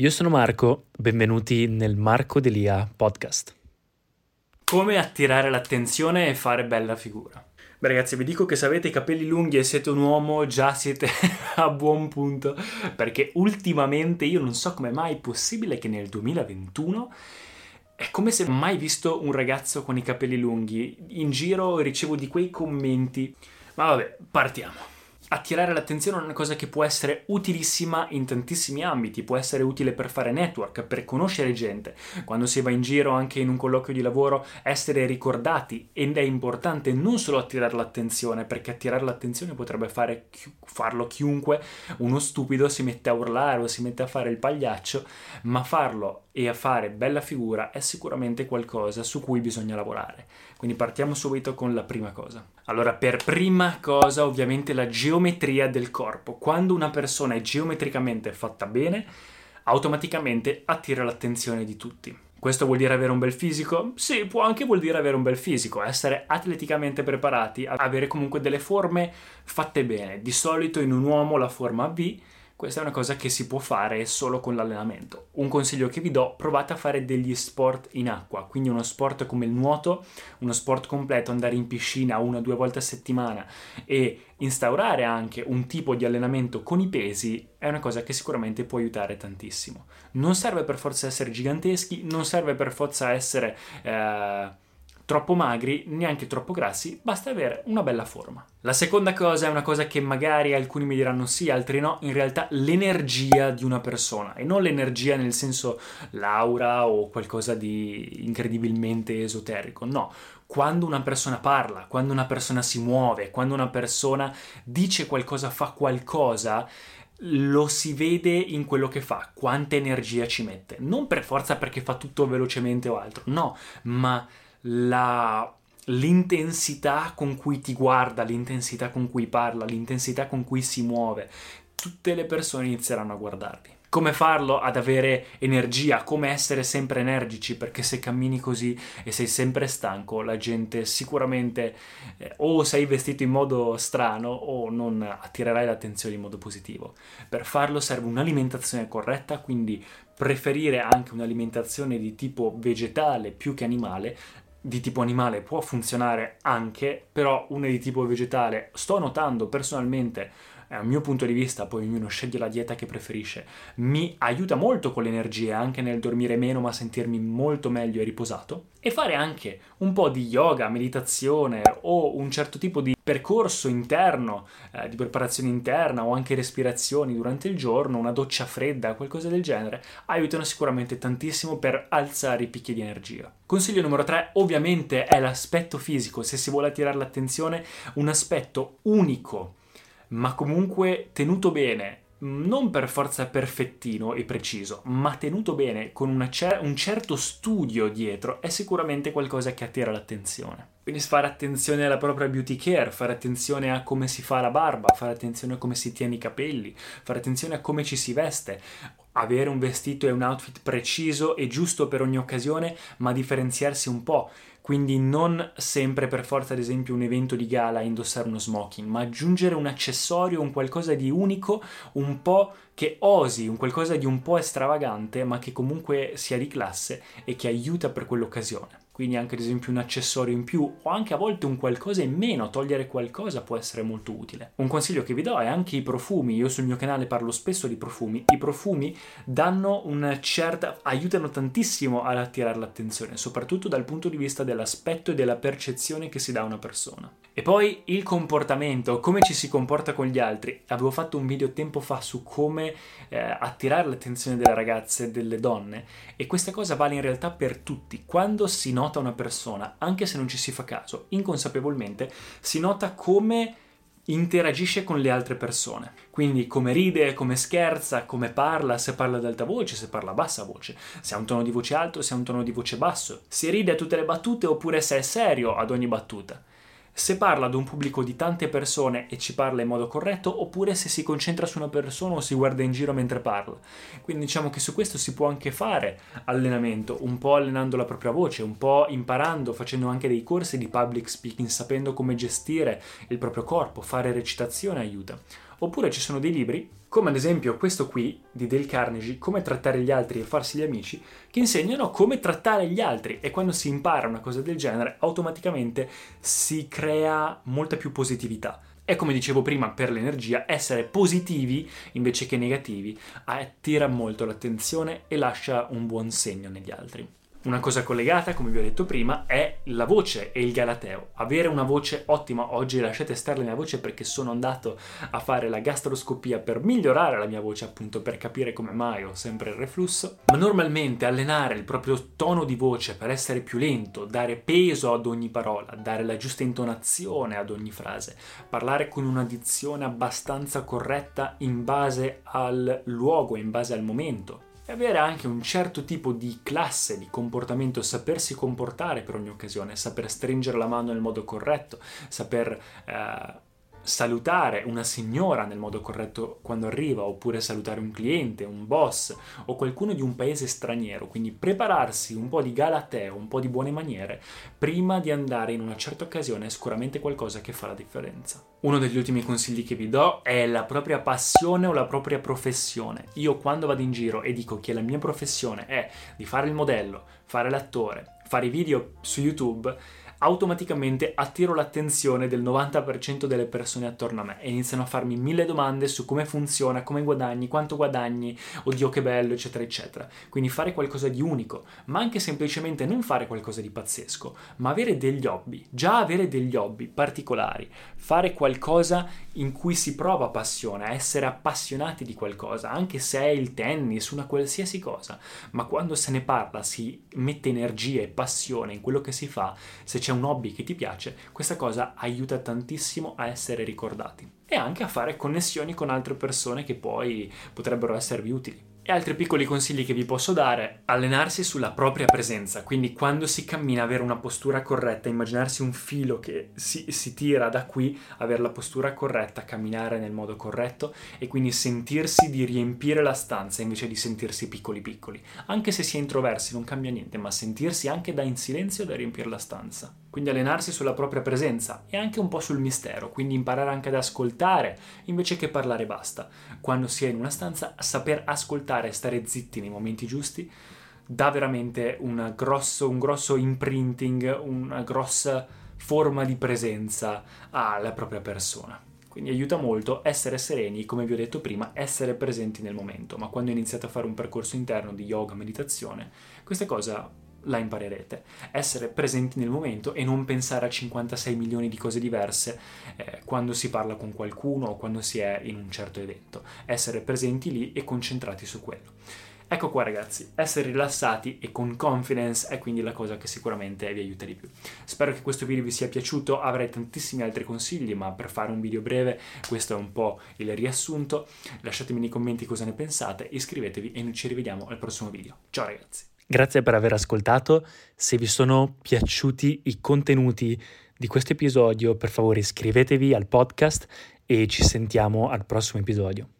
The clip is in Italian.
Io sono Marco, benvenuti nel Marco Delia podcast. Come attirare l'attenzione e fare bella figura? Beh ragazzi, vi dico che se avete i capelli lunghi e siete un uomo, già siete a buon punto, perché ultimamente io non so come mai è possibile che nel 2021 è come se mai visto un ragazzo con i capelli lunghi. In giro ricevo di quei commenti. Ma vabbè, partiamo attirare l'attenzione è una cosa che può essere utilissima in tantissimi ambiti, può essere utile per fare network, per conoscere gente, quando si va in giro anche in un colloquio di lavoro, essere ricordati ed è importante non solo attirare l'attenzione, perché attirare l'attenzione potrebbe fare, farlo chiunque, uno stupido si mette a urlare o si mette a fare il pagliaccio, ma farlo e a fare bella figura è sicuramente qualcosa su cui bisogna lavorare. Quindi partiamo subito con la prima cosa. Allora, per prima cosa, ovviamente la geometria del corpo. Quando una persona è geometricamente fatta bene, automaticamente attira l'attenzione di tutti. Questo vuol dire avere un bel fisico? Sì, può anche vuol dire avere un bel fisico, essere atleticamente preparati, avere comunque delle forme fatte bene. Di solito in un uomo la forma V questa è una cosa che si può fare solo con l'allenamento. Un consiglio che vi do, provate a fare degli sport in acqua, quindi uno sport come il nuoto, uno sport completo, andare in piscina una o due volte a settimana e instaurare anche un tipo di allenamento con i pesi è una cosa che sicuramente può aiutare tantissimo. Non serve per forza essere giganteschi, non serve per forza essere... Eh, troppo magri, neanche troppo grassi, basta avere una bella forma. La seconda cosa è una cosa che magari alcuni mi diranno sì, altri no, in realtà l'energia di una persona e non l'energia nel senso l'aura o qualcosa di incredibilmente esoterico, no, quando una persona parla, quando una persona si muove, quando una persona dice qualcosa, fa qualcosa, lo si vede in quello che fa, quanta energia ci mette. Non per forza perché fa tutto velocemente o altro, no, ma la, l'intensità con cui ti guarda, l'intensità con cui parla, l'intensità con cui si muove, tutte le persone inizieranno a guardarti. Come farlo ad avere energia, come essere sempre energici, perché se cammini così e sei sempre stanco, la gente sicuramente eh, o sei vestito in modo strano o non attirerai l'attenzione in modo positivo. Per farlo serve un'alimentazione corretta, quindi preferire anche un'alimentazione di tipo vegetale più che animale, di tipo animale può funzionare anche, però una di tipo vegetale. Sto notando personalmente a mio punto di vista, poi ognuno sceglie la dieta che preferisce, mi aiuta molto con l'energia, anche nel dormire meno ma sentirmi molto meglio e riposato. E fare anche un po' di yoga, meditazione o un certo tipo di percorso interno, eh, di preparazione interna o anche respirazioni durante il giorno, una doccia fredda, qualcosa del genere, aiutano sicuramente tantissimo per alzare i picchi di energia. Consiglio numero 3 ovviamente è l'aspetto fisico, se si vuole attirare l'attenzione, un aspetto unico ma comunque tenuto bene, non per forza perfettino e preciso, ma tenuto bene con cer- un certo studio dietro, è sicuramente qualcosa che attira l'attenzione. Quindi fare attenzione alla propria beauty care, fare attenzione a come si fa la barba, fare attenzione a come si tiene i capelli, fare attenzione a come ci si veste, avere un vestito e un outfit preciso e giusto per ogni occasione, ma differenziarsi un po' quindi non sempre per forza ad esempio un evento di gala indossare uno smoking, ma aggiungere un accessorio, un qualcosa di unico, un po' che osi, un qualcosa di un po' estravagante, ma che comunque sia di classe e che aiuta per quell'occasione. Quindi anche ad esempio un accessorio in più o anche a volte un qualcosa in meno, togliere qualcosa può essere molto utile. Un consiglio che vi do è anche i profumi, io sul mio canale parlo spesso di profumi, i profumi danno una certa, aiutano tantissimo ad attirare l'attenzione, soprattutto dal punto di vista dell'aspetto e della percezione che si dà a una persona. E poi il comportamento, come ci si comporta con gli altri. Avevo fatto un video tempo fa su come eh, attirare l'attenzione delle ragazze e delle donne e questa cosa vale in realtà per tutti. Quando si nota una persona, anche se non ci si fa caso, inconsapevolmente, si nota come interagisce con le altre persone. Quindi come ride, come scherza, come parla, se parla ad alta voce, se parla a bassa voce, se ha un tono di voce alto, se ha un tono di voce basso, se ride a tutte le battute oppure se è serio ad ogni battuta se parla ad un pubblico di tante persone e ci parla in modo corretto oppure se si concentra su una persona o si guarda in giro mentre parla. Quindi diciamo che su questo si può anche fare allenamento, un po' allenando la propria voce, un po' imparando, facendo anche dei corsi di public speaking, sapendo come gestire il proprio corpo, fare recitazione aiuta. Oppure ci sono dei libri, come ad esempio questo qui di Dale Carnegie, Come trattare gli altri e farsi gli amici, che insegnano come trattare gli altri e quando si impara una cosa del genere automaticamente si crea molta più positività. E come dicevo prima, per l'energia, essere positivi invece che negativi attira molto l'attenzione e lascia un buon segno negli altri. Una cosa collegata, come vi ho detto prima, è la voce e il galateo. Avere una voce ottima, oggi lasciate stare la mia voce perché sono andato a fare la gastroscopia per migliorare la mia voce, appunto per capire come mai ho sempre il reflusso. Ma normalmente allenare il proprio tono di voce per essere più lento, dare peso ad ogni parola, dare la giusta intonazione ad ogni frase, parlare con una dizione abbastanza corretta in base al luogo, in base al momento e avere anche un certo tipo di classe di comportamento, sapersi comportare per ogni occasione, saper stringere la mano nel modo corretto, saper eh, salutare una signora nel modo corretto quando arriva, oppure salutare un cliente, un boss o qualcuno di un paese straniero, quindi prepararsi un po' di galateo, un po' di buone maniere prima di andare in una certa occasione è sicuramente qualcosa che fa la differenza. Uno degli ultimi consigli che vi do è la propria passione o la propria professione. Io quando vado in giro e dico che la mia professione è di fare il modello, fare l'attore, fare i video su YouTube, automaticamente attiro l'attenzione del 90% delle persone attorno a me e iniziano a farmi mille domande su come funziona, come guadagni, quanto guadagni, oddio che bello, eccetera, eccetera. Quindi fare qualcosa di unico, ma anche semplicemente non fare qualcosa di pazzesco, ma avere degli hobby, già avere degli hobby particolari, fare qualcosa in cui si prova passione, essere appassionati di qualcosa, anche se è il tennis, una qualsiasi cosa, ma quando se ne parla si mette energia e passione in quello che si fa, se c'è c'è un hobby che ti piace, questa cosa aiuta tantissimo a essere ricordati e anche a fare connessioni con altre persone che poi potrebbero esservi utili. E altri piccoli consigli che vi posso dare, allenarsi sulla propria presenza, quindi quando si cammina avere una postura corretta, immaginarsi un filo che si, si, tira da qui, avere la postura corretta, camminare nel modo corretto e quindi sentirsi di riempire la stanza invece di sentirsi piccoli piccoli. Anche se si è introversi non cambia niente, ma sentirsi anche da in silenzio da riempire la stanza. Quindi allenarsi sulla propria presenza e anche un po' sul mistero, quindi imparare anche ad ascoltare invece che parlare basta. Quando si è in una stanza, saper ascoltare e stare zitti nei momenti giusti dà veramente grosso, un grosso imprinting, una grossa forma di presenza alla propria persona. Quindi aiuta molto essere sereni, come vi ho detto prima, essere presenti nel momento. Ma quando iniziate a fare un percorso interno di yoga, meditazione, questa cosa la imparerete. Essere presenti nel momento e non pensare a 56 milioni di cose diverse eh, quando si parla con qualcuno o quando si è in un certo evento. Essere presenti lì e concentrati su quello. Ecco qua ragazzi, essere rilassati e con confidence è quindi la cosa che sicuramente vi aiuta di più. Spero che questo video vi sia piaciuto, avrei tantissimi altri consigli, ma per fare un video breve questo è un po' il riassunto. Lasciatemi nei commenti cosa ne pensate, iscrivetevi e noi ci rivediamo al prossimo video. Ciao ragazzi! Grazie per aver ascoltato. Se vi sono piaciuti i contenuti di questo episodio, per favore iscrivetevi al podcast e ci sentiamo al prossimo episodio.